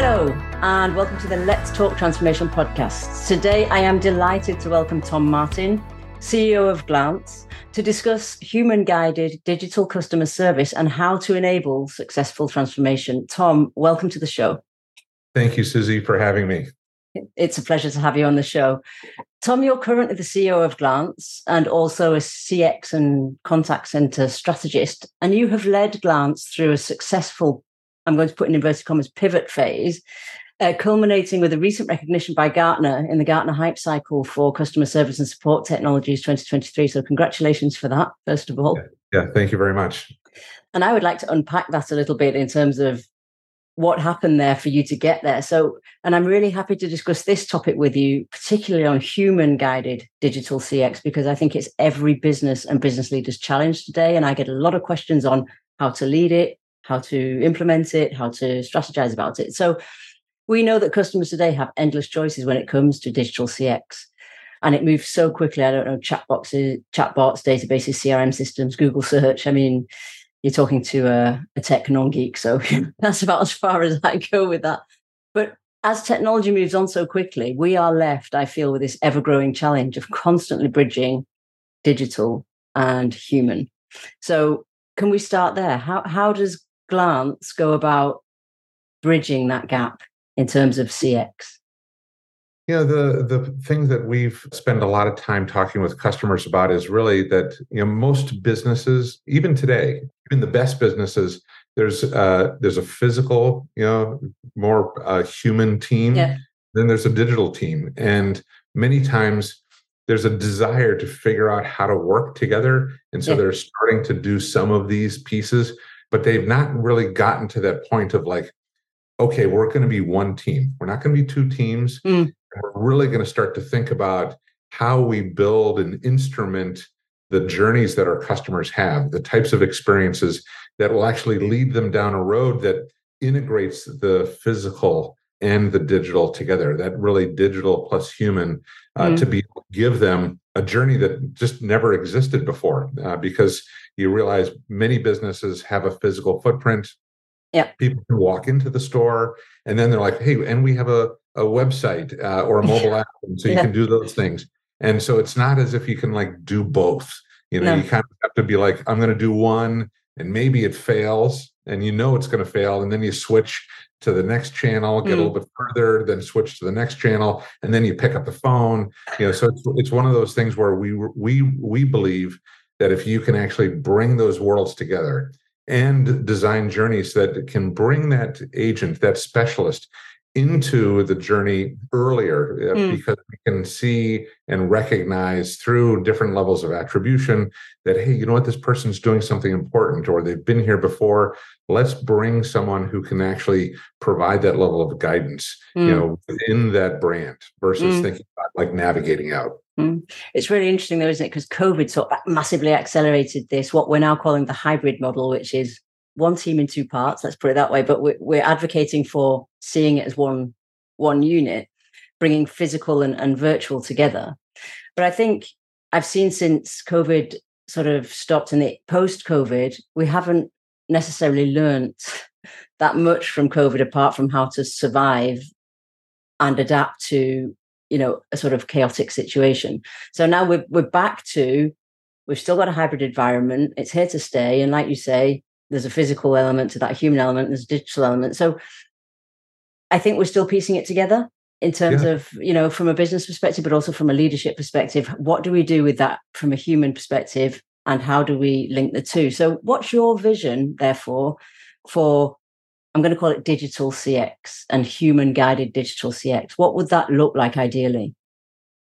Hello, and welcome to the Let's Talk Transformation podcast. Today, I am delighted to welcome Tom Martin, CEO of Glance, to discuss human guided digital customer service and how to enable successful transformation. Tom, welcome to the show. Thank you, Susie, for having me. It's a pleasure to have you on the show. Tom, you're currently the CEO of Glance and also a CX and contact center strategist, and you have led Glance through a successful I'm going to put in inverted commas, pivot phase, uh, culminating with a recent recognition by Gartner in the Gartner Hype Cycle for Customer Service and Support Technologies 2023. So, congratulations for that, first of all. Yeah, yeah thank you very much. And I would like to unpack that a little bit in terms of what happened there for you to get there. So, and I'm really happy to discuss this topic with you, particularly on human guided digital CX, because I think it's every business and business leader's challenge today. And I get a lot of questions on how to lead it, how to implement it, how to strategize about it. So we know that customers today have endless choices when it comes to digital CX. And it moves so quickly. I don't know, chat boxes, chatbots, databases, CRM systems, Google search. I mean, you're talking to a, a tech non-geek. So that's about as far as I go with that. But as technology moves on so quickly, we are left, I feel, with this ever-growing challenge of constantly bridging digital and human. So can we start there? How how does glance go about bridging that gap in terms of CX? Yeah, the the thing that we've spent a lot of time talking with customers about is really that you know most businesses, even today, even the best businesses, there's uh, there's a physical, you know, more uh, human team. Yeah. Then there's a digital team, and many times there's a desire to figure out how to work together, and so yeah. they're starting to do some of these pieces but they've not really gotten to that point of like, okay, we're going to be one team. We're not going to be two teams. Mm. We're really going to start to think about how we build and instrument the journeys that our customers have, the types of experiences that will actually lead them down a road that integrates the physical and the digital together that really digital plus human uh, mm. to be give them a journey that just never existed before uh, because you realize many businesses have a physical footprint. Yeah. People can walk into the store and then they're like, hey, and we have a, a website uh, or a mobile app. so you yeah. can do those things. And so it's not as if you can like do both. You know, no. you kind of have to be like, I'm going to do one and maybe it fails and you know it's going to fail. And then you switch to the next channel, get mm. a little bit further, then switch to the next channel, and then you pick up the phone. You know, so it's it's one of those things where we we we believe that if you can actually bring those worlds together and design journeys that can bring that agent, that specialist into the journey earlier mm. because we can see and recognize through different levels of attribution that hey you know what this person's doing something important or they've been here before let's bring someone who can actually provide that level of guidance mm. you hmm. know within that brand versus mm. thinking about like navigating out Mm. It's really interesting, though, isn't it? Because COVID sort of massively accelerated this, what we're now calling the hybrid model, which is one team in two parts. Let's put it that way. But we're, we're advocating for seeing it as one one unit, bringing physical and, and virtual together. But I think I've seen since COVID sort of stopped and the post COVID, we haven't necessarily learned that much from COVID apart from how to survive and adapt to you know a sort of chaotic situation. So now we're, we're back to we've still got a hybrid environment. It's here to stay. And like you say there's a physical element to that human element there's a digital element. So i think we're still piecing it together in terms yeah. of you know from a business perspective but also from a leadership perspective what do we do with that from a human perspective and how do we link the two? So what's your vision therefore for I'm going to call it digital CX and human guided digital CX. What would that look like ideally?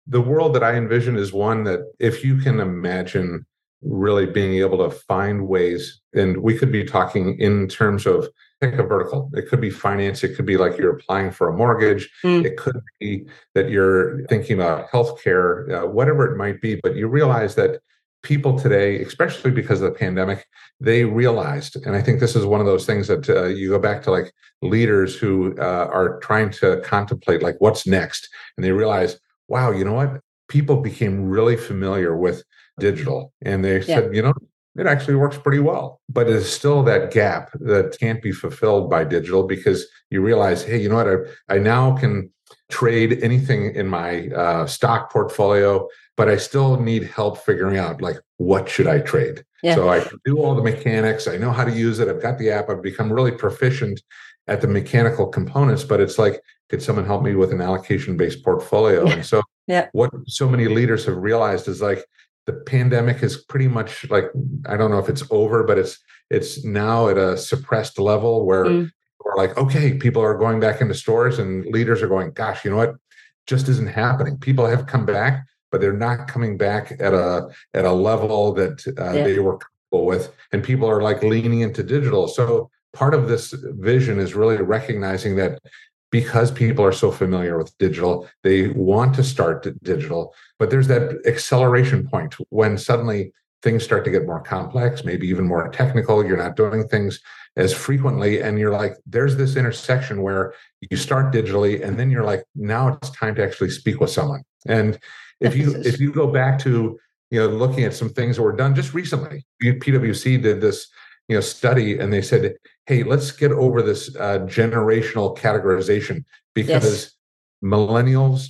The world that I envision is one that if you can imagine really being able to find ways, and we could be talking in terms of pick a vertical. It could be finance. It could be like you're applying for a mortgage. Mm. It could be that you're thinking about healthcare, uh, whatever it might be. But you realize that people today, especially because of the pandemic, they realized, and I think this is one of those things that uh, you go back to like leaders who uh, are trying to contemplate like what's next, and they realize, wow, you know what? People became really familiar with digital, and they yeah. said, you know, it actually works pretty well. But it's still that gap that can't be fulfilled by digital because you realize, hey, you know what? I, I now can trade anything in my uh, stock portfolio, but I still need help figuring out like what should I trade. Yeah. So I do all the mechanics. I know how to use it. I've got the app. I've become really proficient at the mechanical components. But it's like, could someone help me with an allocation based portfolio? Yeah. And so, yeah. what so many leaders have realized is like the pandemic is pretty much like I don't know if it's over, but it's it's now at a suppressed level where mm. We're like, okay, people are going back into stores and leaders are going, gosh, you know what? Just isn't happening. People have come back, but they're not coming back at a at a level that uh, yeah. they were comfortable with, and people are like leaning into digital. So part of this vision is really recognizing that because people are so familiar with digital, they want to start digital. But there's that acceleration point when suddenly things start to get more complex, maybe even more technical. You're not doing things as frequently. And you're like, there's this intersection where you start digitally, and then you're like, now it's time to actually speak with someone. And if you if you go back to you know looking at some things that were done just recently, PwC did this you know study and they said hey let's get over this uh, generational categorization because yes. millennials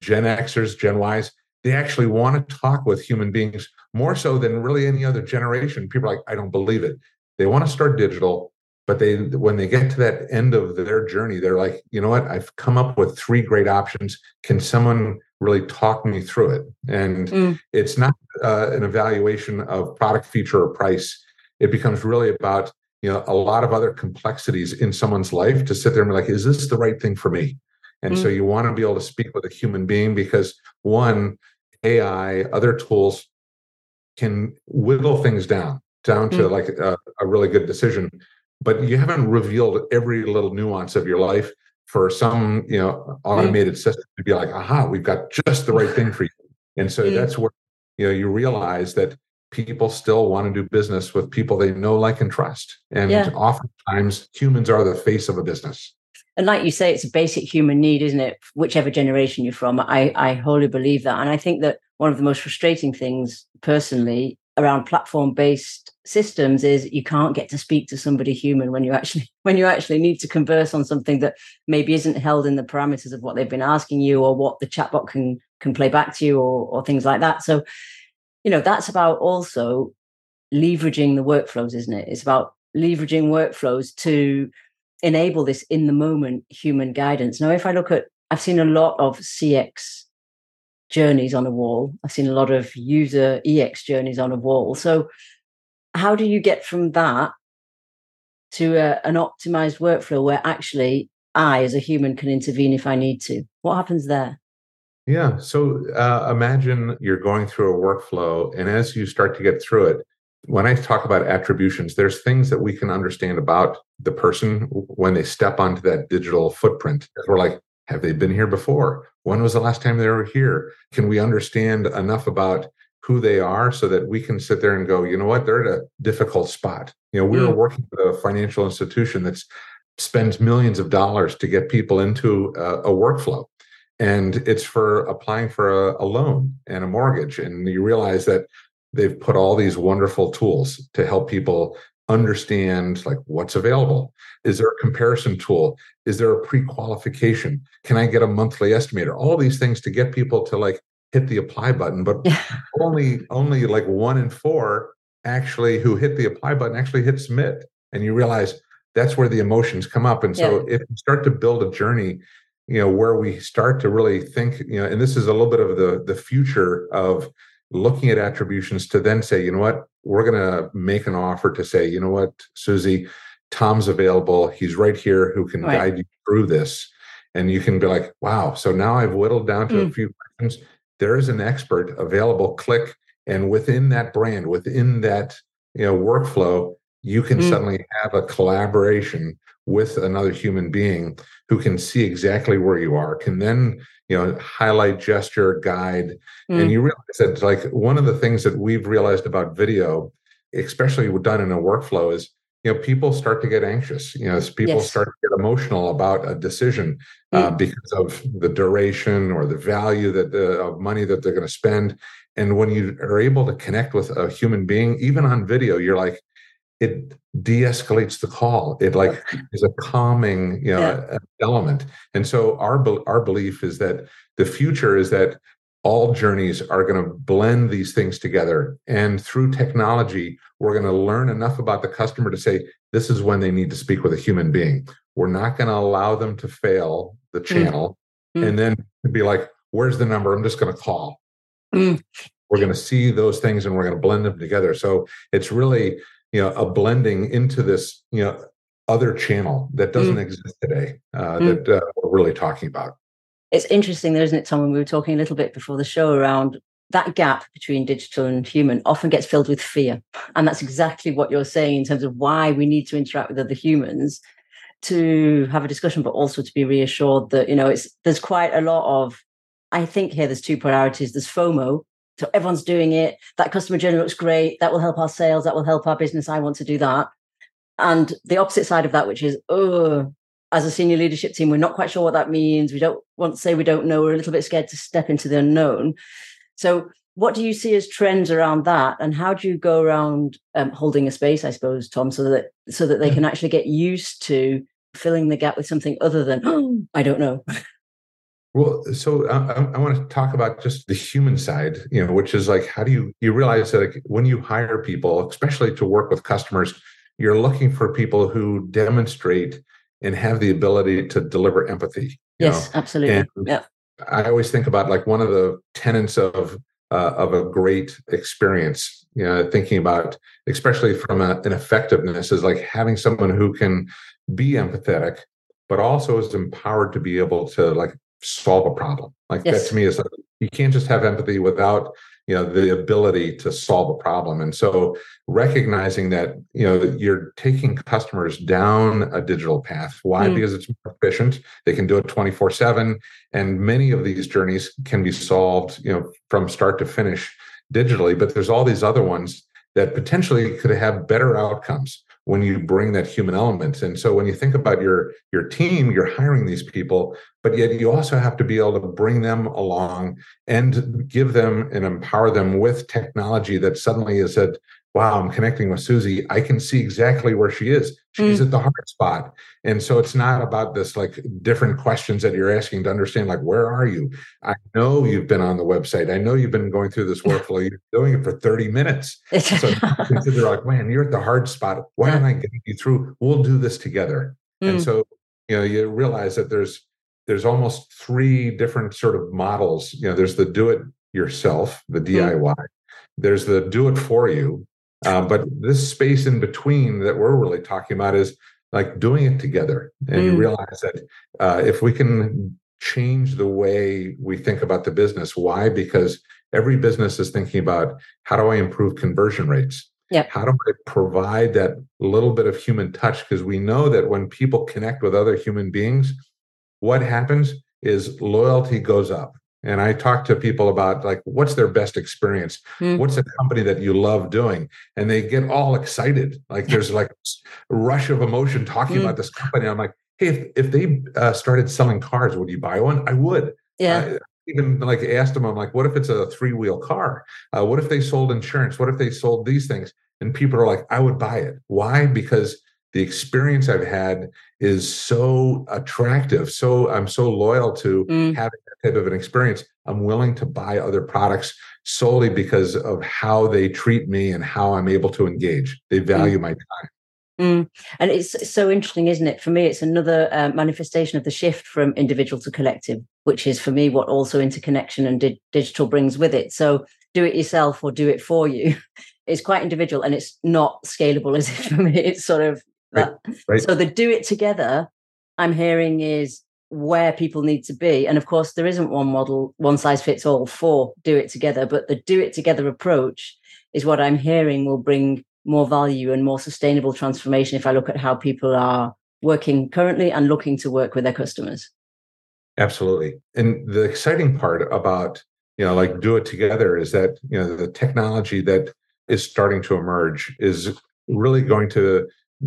gen xers gen ys they actually want to talk with human beings more so than really any other generation people are like i don't believe it they want to start digital but they when they get to that end of their journey they're like you know what? I've come up with three great options. Can someone really talk me through it? And mm. it's not uh, an evaluation of product feature or price. It becomes really about you know a lot of other complexities in someone's life to sit there and be like is this the right thing for me? And mm-hmm. so you want to be able to speak with a human being because one ai other tools can whittle things down down to mm-hmm. like a, a, really good decision but you haven't revealed every little nuance of your life for some you know mm. automated mm-hmm. system to be like aha we've got just the right thing for you and so mm. that's where you know you realize that people still want to do business with people they know, like, and trust. And yeah. oftentimes humans are the face of a business. And like you say, it's a basic human need, isn't it? Whichever generation you're from, I, I wholly believe that. And I think that one of the most frustrating things personally around platform based systems is you can't get to speak to somebody human when you actually when you actually need to converse on something that maybe isn't held in the parameters of what they've been asking you or what the chatbot can can play back to you or, or things like that so you know, that's about also leveraging the workflows, isn't it? It's about leveraging workflows to enable this in the moment human guidance. Now, if I look at, I've seen a lot of CX journeys on a wall, I've seen a lot of user EX journeys on a wall. So, how do you get from that to a, an optimized workflow where actually I, as a human, can intervene if I need to? What happens there? Yeah. So uh, imagine you're going through a workflow, and as you start to get through it, when I talk about attributions, there's things that we can understand about the person when they step onto that digital footprint. We're like, have they been here before? When was the last time they were here? Can we understand enough about who they are so that we can sit there and go, you know what, they're at a difficult spot. You know, we mm. are working with a financial institution that spends millions of dollars to get people into a, a workflow and it's for applying for a, a, loan and a mortgage and you realize that they've put all these wonderful tools to help people understand like what's available. Is there a comparison tool? Is there a pre-qualification? Can i get a monthly estimator? All these things to get people to like hit the apply button but yeah. only only like one in four actually who hit the apply button actually hit submit and you realize that's where the emotions come up. And so yeah. if you start to build a journey you know where we start to really think you know and this is a little bit of the the future of looking at attributions to then say you know what? We're going to make an offer to say you know what susie? Tom's available. He's right here who can right. guide you through this and you can be like wow. So now i've whittled down to mm. a few questions. There is an expert available. Click. And within that brand within that you know workflow you can mm. suddenly have a collaboration with another human being who can see exactly where you are can then you know highlight gesture guide mm. and you realize that like one of the things that we've realized about video especially done in a workflow is you know people start to get anxious you know people yes. start to get emotional about a decision uh, mm. because of the duration or the value that the of money that they're going to spend and when you are able to connect with a human being even on video you're like it de-escalates the call it like is a calming you know yeah. element and so our our belief is that the future is that all journeys are going to blend these things together and through technology we're going to learn enough about the customer to say this is when they need to speak with a human being we're not going to allow them to fail the mm. channel mm. and then be like where's the number i'm just going to call mm. we're going to see those things and we're going to blend them together so it's really you know a blending into this you know other channel that doesn't mm. exist today uh, mm. that uh, we're really talking about it's interesting though isn't it tom when we were talking a little bit before the show around that gap between digital and human often gets filled with fear and that's exactly what you're saying in terms of why we need to interact with other humans to have a discussion but also to be reassured that you know it's there's quite a lot of i think here there's two priorities there's fomo so everyone's doing it. That customer journey looks great. That will help our sales. That will help our business. I want to do that. And the opposite side of that, which is, oh, as a senior leadership team, we're not quite sure what that means. We don't want to say we don't know. We're a little bit scared to step into the unknown. So, what do you see as trends around that, and how do you go around um, holding a space, I suppose, Tom, so that so that they can actually get used to filling the gap with something other than oh, I don't know. Well, so I, I, want to talk about just the human side, you know, which is like, how do you you realize that like, when you hire people, especially to work with customers, you're looking for people who demonstrate and have the ability to deliver empathy. Yes, know? absolutely. yeah. I always think about like one of the tenets of uh, of a great experience. You know, thinking about especially from a, an effectiveness is like having someone who can be empathetic, but also is empowered to be able to like solve a problem. Like yes. that to me is like, you can't just have empathy without you know the ability to solve a problem and so recognizing that you know that you're taking customers down a digital path why mm. because it's more efficient they can do it 24 7 and many of these journeys can be solved you know from start to finish digitally but there's all these other ones that potentially could have better outcomes when you bring that human element. And so when you think about your your team you're hiring these people but yet you also have to be able to bring them along and give them and empower them with technology that suddenly is at wow, I'm connecting with Susie. I can see exactly where she is. She's mm. at the hard spot. And so it's not about this like different questions that you're asking to understand, like, where are you? I know you've been on the website. I know you've been going through this workflow. You're doing it for 30 minutes. so they're like, man, you're at the hard spot. Why don't I get you through? We'll do this together. Mm. And so, you know, you realize that there's there's almost three different sort of models. You know, there's the do it yourself, the DIY. Mm. There's the do it for you, uh, but this space in between that we're really talking about is like doing it together. And mm. you realize that uh, if we can change the way we think about the business, why? Because every business is thinking about how do I improve conversion rates? Yep. How do I provide that little bit of human touch? Because we know that when people connect with other human beings, what happens is loyalty goes up and I talk to people about like what's their best experience, mm. what's a company that you love doing, and they get all excited. Like there's like a rush of emotion talking mm. about this company. I'm like, hey, if, if they uh, started selling cars, would you buy one? I would. Yeah. Uh, even like asked them, I'm like, what if it's a three wheel car? Uh, what if they sold insurance? What if they sold these things? And people are like, I would buy it. Why? Because the experience I've had is so attractive. So I'm so loyal to mm. having that type of an experience. I'm willing to buy other products solely because of how they treat me and how I'm able to engage. They mm. value mm. my time. Mm. And it's so interesting, isn't it? For me, it's another uh, manifestation of the shift from individual to collective, which is for me what also interconnection and di- digital brings with it. So do it yourself or do it for you. It's quite individual and it's not scalable, is it? For me, it's sort of Right. right. So the do it together, I'm hearing is where people need to be. And of course, there isn't one model, one size fits all for do it together, but the do it together approach is what I'm hearing will bring more value and more sustainable transformation if I look at how people are working currently and looking to work with their customers. Absolutely. And the exciting part about, you know, like do it together is that, you know, the technology that is starting to emerge is really going to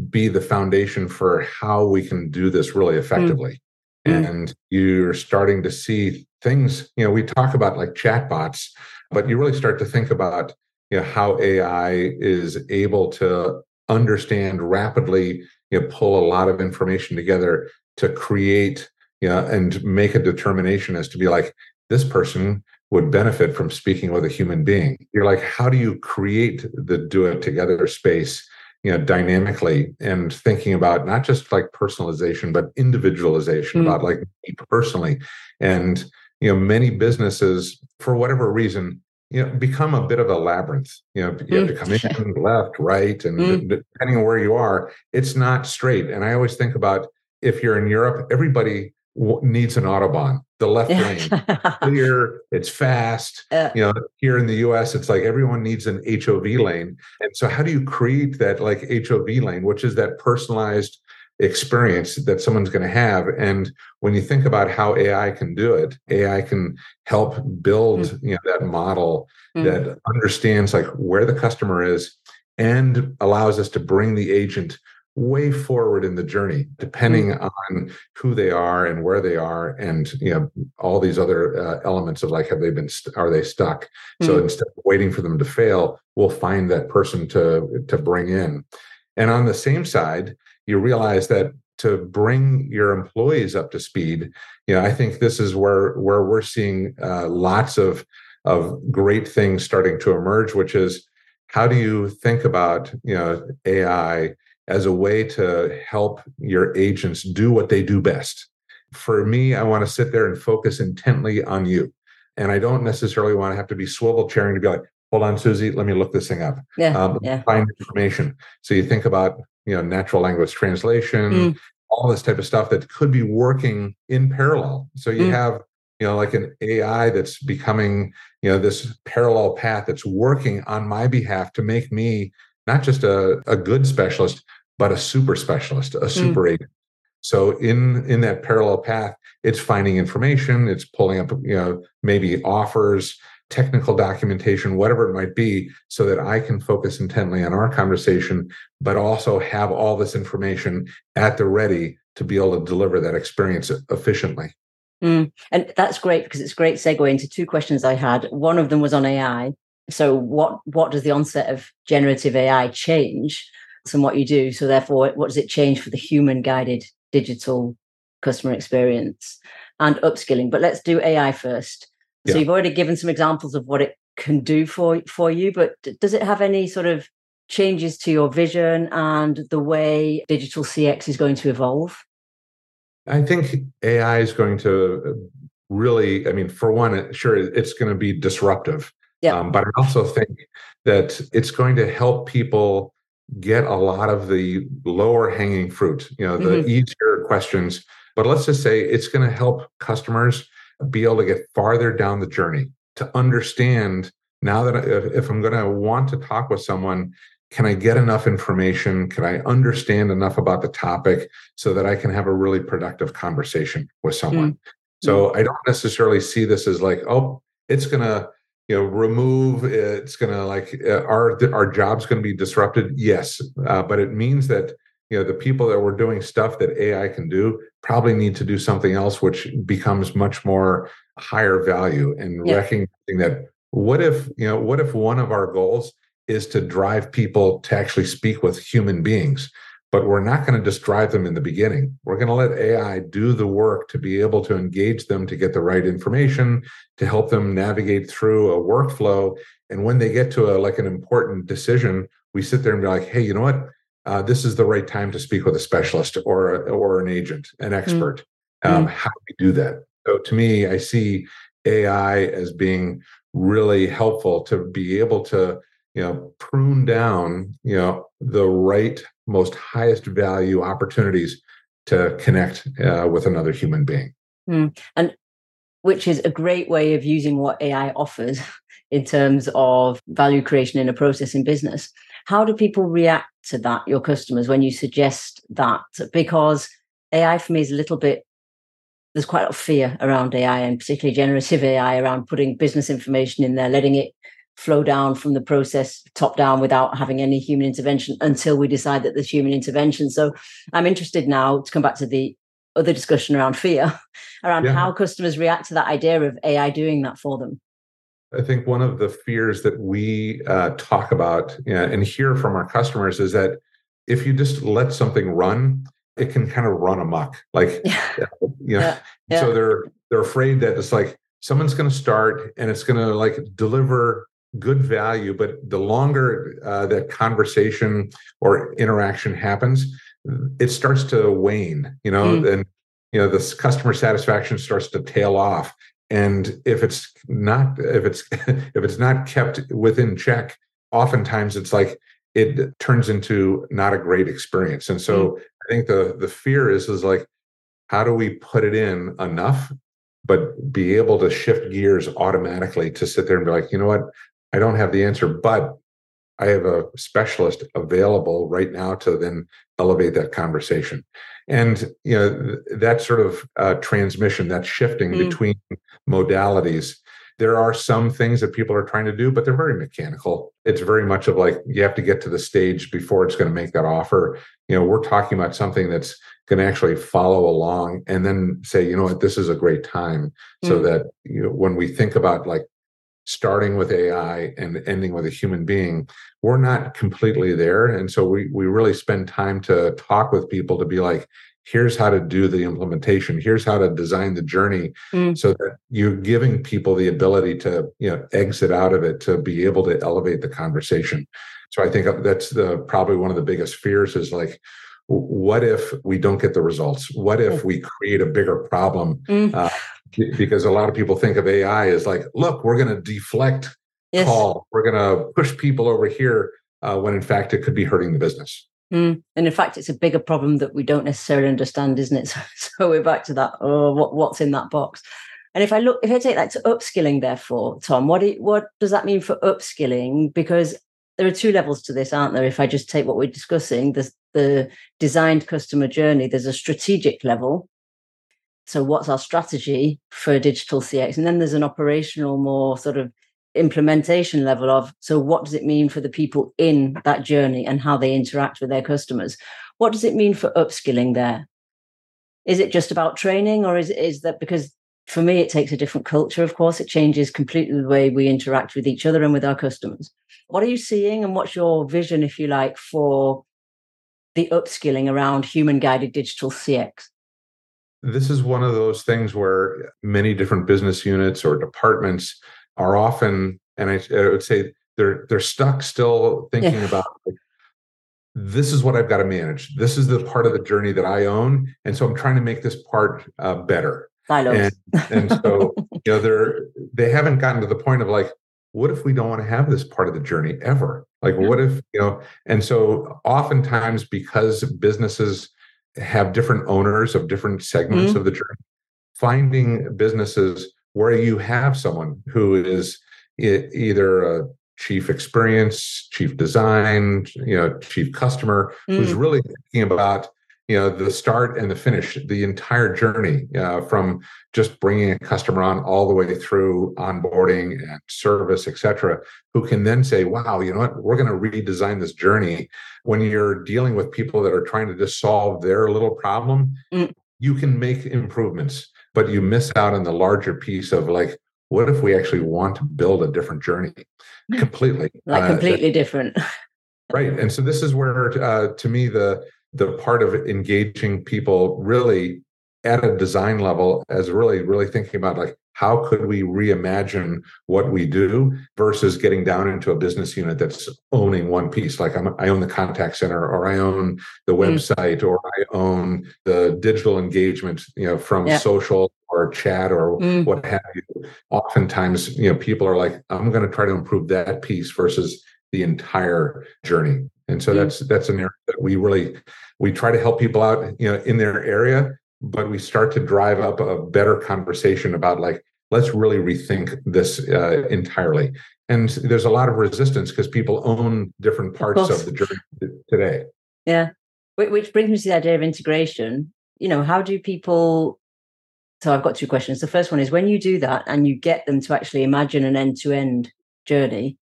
be the foundation for how we can do this really effectively. Mm. And you're starting to see things, you know, we talk about like chatbots, but you really start to think about you know how AI is able to understand rapidly, you know, pull a lot of information together to create, you know, and make a determination as to be like, this person would benefit from speaking with a human being. You're like, how do you create the do it together space, you know, dynamically and thinking about not just like personalization, but individualization mm. about like me personally. And, you know, many businesses, for whatever reason, you know, become a bit of a labyrinth. You know, you have to come in left, right, and mm. depending on where you are, it's not straight. And I always think about if you're in Europe, everybody needs an autobahn. The left lane clear it's fast. You know here in the us it's like everyone needs an hov lane. And so how do you create that like hov lane which is that personalized experience that someone's going to have? And when you think about how ai can do it ai can help build mm. you know that model mm. that understands like where the customer is and allows us to bring the agent way forward in the journey depending mm. on who they are and where they are and you know all these other uh, elements of like have they been st- are they stuck mm. so instead of waiting for them to fail we'll find that person to to bring in and on the same side you realize that to bring your employees up to speed you know i think this is where where we're seeing uh, lots of of great things starting to emerge which is how do you think about you know ai as a way to help your agents do what they do best for me i want to sit there and focus intently on you and i don't necessarily want to have to be swivel chairing to be like hold on susie let me look this thing up yeah, um, yeah. find information so you think about you know natural language translation mm. all this type of stuff that could be working in parallel so you mm. have you know like an ai that's becoming you know this parallel path that's working on my behalf to make me not just a, a good specialist but a super specialist a mm. super mm. agent so in in that parallel path it's finding information it's pulling up you know maybe offers technical documentation, whatever it might be, so that I can focus intently on our conversation, but also have all this information at the ready to be able to deliver that experience efficiently. Mm. And that's great because it's a great segue into two questions I had. One of them was on AI. So, what what does the onset of generative AI change from what you do? So, therefore, what does it change for the human guided digital customer experience and upskilling? But let's do AI first. So you've already given some examples of what it can do for for you, but does it have any sort of changes to your vision and the way digital CX is going to evolve? I think AI is going to uh, really, I mean, for one, sure, it's going to be disruptive. Yeah. Um, but I also think that it's going to help people get a lot of the lower hanging fruit, you know, the mm-hmm. easier questions. But let's just say it's going to help customers be able to get farther down the journey to understand now that if, if I'm going to want to talk with someone, can I get enough information? Can I understand enough about the topic so that I can have a really productive conversation with someone? Mm-hmm. So I don't necessarily see this as like, oh, it's going to you know remove it's going to like uh, our our job's going to be disrupted yes uh, but it means that you know the people that were doing stuff that ai can do probably need to do something else which becomes much more higher value and yeah. recognizing that what if you know what if one of our goals is to drive people to actually speak with human beings but we're not going to just drive them in the beginning we're going to let ai do the work to be able to engage them to get the right information to help them navigate through a workflow and when they get to a like an important decision we sit there and be like hey you know what uh, this is the right time to speak with a specialist or or an agent, an mm. expert. Mm. Um, how do we do that? So to me, I see AI as being really helpful to be able to you know prune down you know the right most highest value opportunities to connect uh, with another human being mm. and which is a great way of using what ai offers in terms of value creation in a process in business how do people react to that, your customers, when you suggest that? Because AI for me is a little bit, there's quite a lot of fear around AI and particularly generative AI around putting business information in there, letting it flow down from the process top down without having any human intervention until we decide that there's human intervention. So I'm interested now to come back to the other discussion around fear, around yeah. how customers react to that idea of AI doing that for them. I think one of the fears that we uh, talk about know, and hear from our customers is that if you just let something run, it can kind of run amok. Like, yeah. you know, yeah. Yeah. so they're they're afraid that it's like someone's going to start and it's going to like deliver good value, but the longer uh, that conversation or interaction happens, it starts to wane. You know, mm. and you know this customer satisfaction starts to tail off and if it's not if it's if it's not kept within check oftentimes it's like it turns into not a great experience and so mm. i think the the fear is is like how do we put it in enough but be able to shift gears automatically to sit there and be like you know what i don't have the answer but i have a specialist available right now to then elevate that conversation. And you know that sort of uh, transmission that shifting mm. between modalities there are some things that people are trying to do but they're very mechanical. It's very much of like you have to get to the stage before it's going to make that offer. You know we're talking about something that's going to actually follow along and then say you know what? This is a great time. Mm. so that you know when we think about like starting with AI and ending with a human being, we're not completely there. And so we we really spend time to talk with people to be like, here's how to do the implementation, here's how to design the journey, mm. so that you're giving people the ability to you know exit out of it to be able to elevate the conversation. So I think that's the probably one of the biggest fears is like what if we don't get the results what if we create a bigger problem mm. uh, because a lot of people think of AI as like, look, we're going to deflect yes. call, we're going to push people over here, uh, when in fact it could be hurting the business. Mm. And in fact, it's a bigger problem that we don't necessarily understand, isn't it? So, so we're back to that. Oh, what, what's in that box? And if I look, if I take that to upskilling, therefore, Tom, what do, what does that mean for upskilling? Because there are two levels to this, aren't there? If I just take what we're discussing, there's the designed customer journey. There's a strategic level, so what's our strategy for digital cx and then there's an operational more sort of implementation level of so what does it mean for the people in that journey and how they interact with their customers? What does it mean for upskilling there? Is it just about training or is is that because for me it takes a different culture of course. It changes completely the way we interact with each other and with our customers. What are you seeing and what's your vision if you like for the upskilling around human guided digital cx this is one of those things where many different business units or departments are often, and I, I would say they're they're stuck still thinking yeah. about like, this is what I've got to manage. This is the part of the journey that I own, and so I'm trying to make this part uh, better. And, and so you know they're they haven't gotten to the point of like, what if we don't want to have this part of the journey ever? Like, yeah. what if you know? And so oftentimes because businesses have different owners of different segments mm-hmm. of the journey. Finding businesses where you have someone who is either a chief experience, chief design, you know, chief customer, mm-hmm. who's mm. really thinking about you know the start and the finish the entire journey uh, from just bringing a customer on all the way through onboarding and service etc who can then say wow you know what? We're going to redesign this journey. When you're dealing with people that are trying to just solve their little problem mm. you can make improvements but you miss out on the larger piece of like what if we actually want to build a different journey? Completely. Like uh, completely uh, different. Right and so this is where uh, to me the the part of engaging people really at a design level as really really thinking about like how could we reimagine what we do versus getting down into a business unit that's owning one piece like I'm, i own the contact center or i own the mm. website mm. or i own the digital engagement you know from yeah. social or chat or mm. what have you oftentimes you know people are like i'm going to try to improve that piece versus the entire journey and so that's that's an area that we really we try to help people out you know in their area but we start to drive up a better conversation about like let's really rethink this uh, entirely. And there's a lot of resistance because people own different parts of, of the journey today. Yeah. Which brings me to the idea of integration. You know how do people so i've got two questions. The first one is when you do that and you get them to actually imagine an end-to-end journey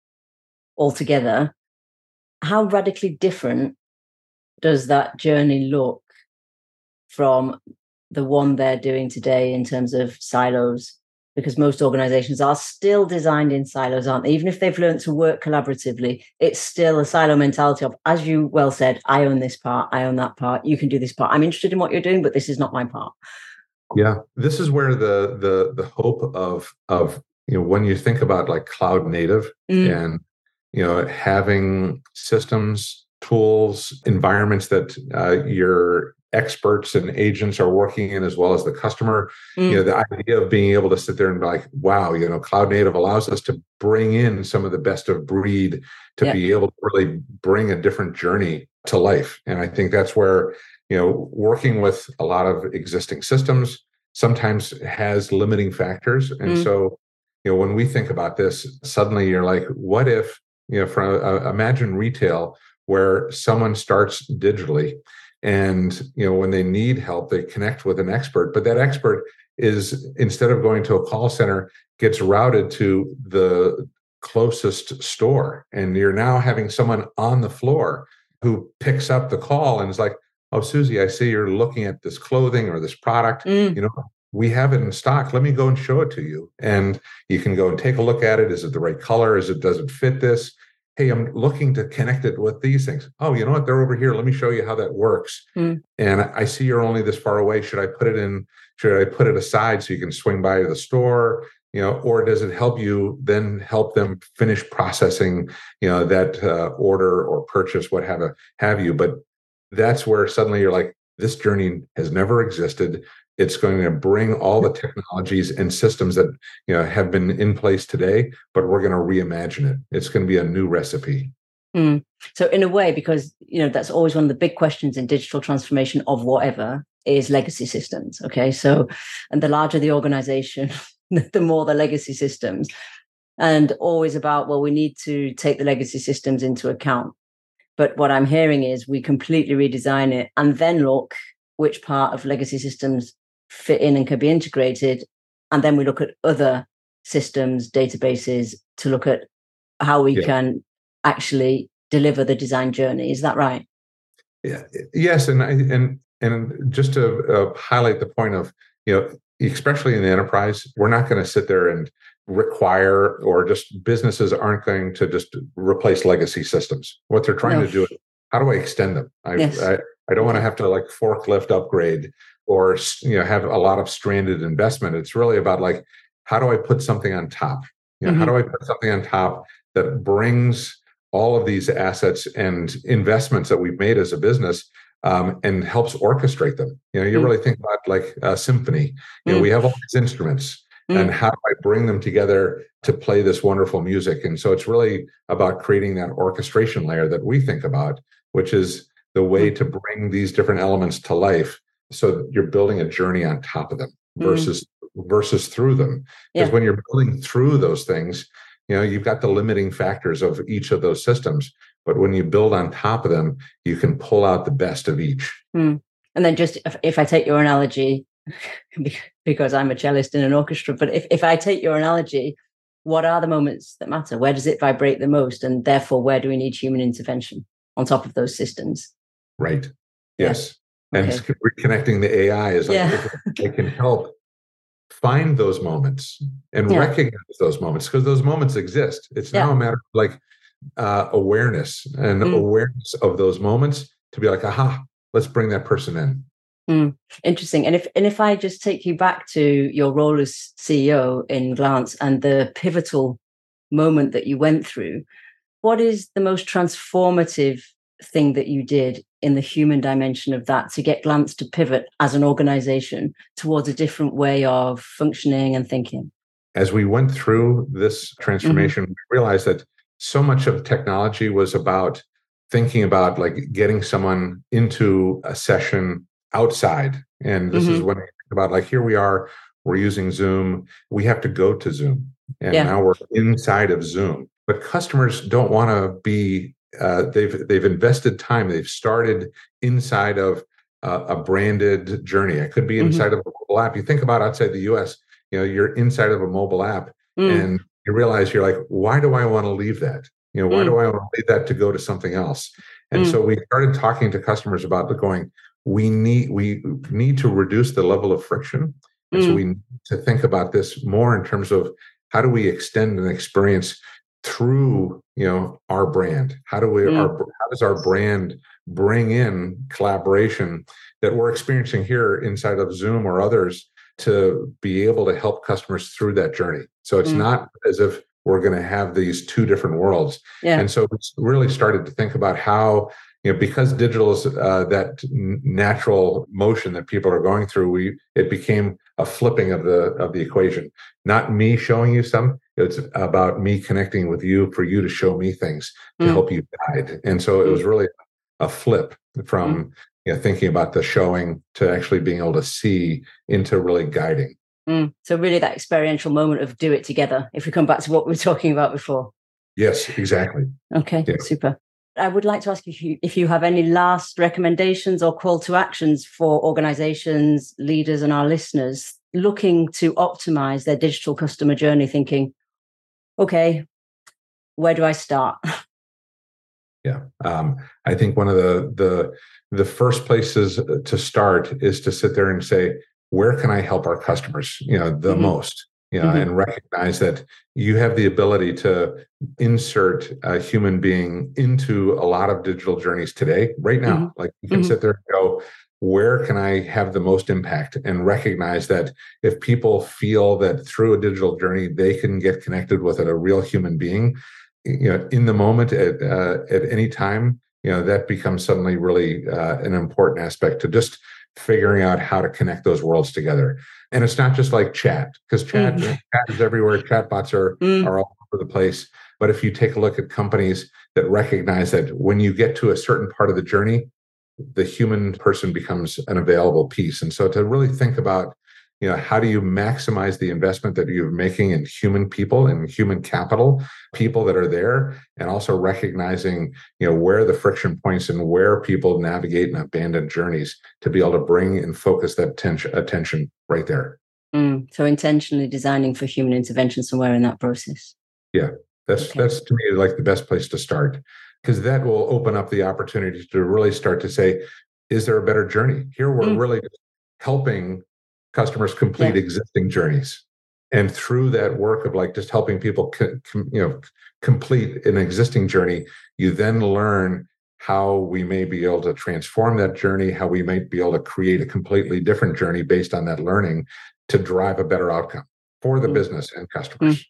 altogether. How radically different does that journey look from the one they're doing today in terms of silos? Because most organizations are still designed in silos, aren't they? Even if they've learned to work collaboratively, it's still a silo mentality of, as you well said, I own this part, I own that part, you can do this part. I'm interested in what you're doing, but this is not my part. Yeah. This is where the the the hope of of you know when you think about like cloud native mm. and you know having systems tools environments that uh, your experts and agents are working in as well as the customer mm. you know the idea of being able to sit there and be like wow you know cloud native allows us to bring in some of the best of breed to yeah. be able to really bring a different journey to life and i think that's where you know working with a lot of existing systems sometimes has limiting factors and mm. so you know when we think about this suddenly you're like what if you know from uh, imagine retail where someone starts digitally and you know when they need help they connect with an expert but that expert is instead of going to a call center gets routed to the closest store. And you're now having someone on the floor who picks up the call and is like oh susie i see you're looking at this clothing or this product. Mm. you know we have it in stock. Let me go and show it to you. And you can go and take a look at it. Is it the right color? Is it does it fit this hey i'm looking to connect it with these things. Oh you know what? They're over here. Let me show you how that works. Mm. and i see you're only this far away. Should i put it in should i put it aside so you can swing by the store? You know or does it help you then help them finish processing you know that uh, order or purchase what have a, have you? But that's where suddenly you're like this journey has never existed it's going to bring all the technologies and systems that you know have been in place today but we're going to reimagine it. It's going to be a new recipe. Mm. so in a way because you know that's always one of the big questions in digital transformation of whatever is legacy systems okay? So and the larger the organization the more the legacy systems. And always about well we need to take the legacy systems into account. But what i'm hearing is we completely redesign it and then look which part of legacy systems fit in and can be integrated. And then we look at other systems, databases to look at how we yeah. can actually deliver the design journey. Is that right? Yeah. Yes, and and and just to uh, highlight the point of you know, especially in the enterprise, we're not going to sit there and require or just businesses aren't going to just replace legacy systems. What they're trying no. to do is how do I extend them? I, yes. I, I don't want to have to like forklift upgrade or you know have a lot of stranded investment it's really about like how do i put something on top you know mm-hmm. how do i put something on top that brings all of these assets and investments that we've made as a business um, and helps orchestrate them you know you mm-hmm. really think about like a symphony you mm-hmm. know we have all these instruments and mm. how do i bring them together to play this wonderful music and so it's really about creating that orchestration layer that we think about which is the way mm. to bring these different elements to life so you're building a journey on top of them mm. versus mm. versus through them because yeah. when you're building through those things you know you've got the limiting factors of each of those systems but when you build on top of them you can pull out the best of each mm. and then just if, if i take your analogy because i'm a cellist in an orchestra but if, if i take your analogy what are the moments that matter where does it vibrate the most and therefore where do we need human intervention on top of those systems right yes and okay. reconnecting the AI is like yeah. it can help find those moments and yeah. recognize those moments because those moments exist. It's yeah. now a matter of like uh, awareness and mm. awareness of those moments to be like, aha, let's bring that person in. Mm. Interesting. And if and if I just take you back to your role as CEO in Glance and the pivotal moment that you went through, what is the most transformative thing that you did in the human dimension of that to get Glance to pivot as an organization towards a different way of functioning and thinking? As we went through this transformation, mm-hmm. we realized that so much of technology was about thinking about like getting someone into a session outside. And this mm-hmm. is when I think about like here we are, we're using Zoom, we have to go to Zoom. And yeah. now we're inside of Zoom. But customers don't want to be uh, they've they've invested time. They've started inside of uh, a branded journey. It could be mm-hmm. inside mm-hmm. of a mobile app. You think about outside the U.S. You know, you're inside of a mobile app, mm. and you realize you're like, why do I want to leave that? You know, why mm. do I want to leave that to go to something else? And mm. so we started talking to customers about the going, we need we need to reduce the level of friction. And mm. so we need to think about this more in terms of how do we extend an experience through you know our brand how do we mm. our how does our brand bring in collaboration that we're experiencing here inside of zoom or others to be able to help customers through that journey so it's mm. not as if we're going to have these two different worlds yeah. and so we really started to think about how you know because digital is uh, that natural motion that people are going through we it became a flipping of the of the equation not me showing you some it's about me connecting with you for you to show me things to mm. help you guide and so it was mm. really a flip from mm. you know, thinking about the showing to actually being able to see into really guiding mm. so really that experiential moment of do it together if we come back to what we were talking about before yes exactly okay yeah. super I would like to ask you if, you if you have any last recommendations or call to actions for organizations, leaders, and our listeners looking to optimize their digital customer journey, thinking, okay, where do I start? Yeah, um, I think one of the the the first places to start is to sit there and say, where can I help our customers? You know, the mm-hmm. most. You know, mm-hmm. and recognize that you have the ability to insert a human being into a lot of digital journeys today, right now. Mm-hmm. Like you can mm-hmm. sit there and go, where can I have the most impact and recognize that if people feel that through a digital journey they can get connected with a real human being, you know, in the moment at uh, at any time, you know, that becomes suddenly really uh, an important aspect to just figuring out how to connect those worlds together. And it's not just like chat because chat, mm. chat is everywhere. Chatbots are mm. are all over the place. But if you take a look at companies that recognize that when you get to a certain part of the journey, the human person becomes an available piece. And so to really think about, you know, how do you maximize the investment that you're making in human people and human capital, people that are there, and also recognizing, you know, where the friction points and where people navigate and abandon journeys to be able to bring and focus that attention, attention right there. Mm, so intentionally designing for human intervention somewhere in that process. Yeah, that's okay. that's to me like the best place to start because that will open up the opportunity to really start to say, is there a better journey? Here we're mm. really helping customers complete yeah. existing journeys. And through that work of like just helping people, co- com, you know, complete an existing journey, you then learn how we may be able to transform that journey, how we might be able to create a completely different journey based on that learning to drive a better outcome for the mm. business and customers. Mm.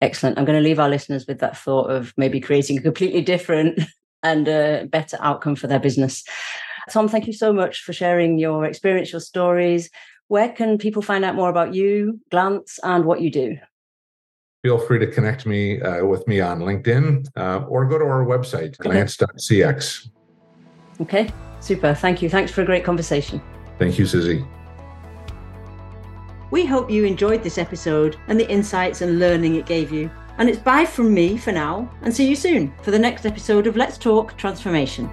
Excellent. I'm going to leave our listeners with that thought of maybe creating a completely different and a better outcome for their business. Tom, thank you so much for sharing your experience, your stories. Where can people find out more about you, Glance, and what you do? Feel free to connect me uh, with me on LinkedIn uh, or go to our website, okay. glance.cx. Okay, super. Thank you. Thanks for a great conversation. Thank you, Susie. We hope you enjoyed this episode and the insights and learning it gave you. And it's bye from me for now, and see you soon for the next episode of Let's Talk Transformation.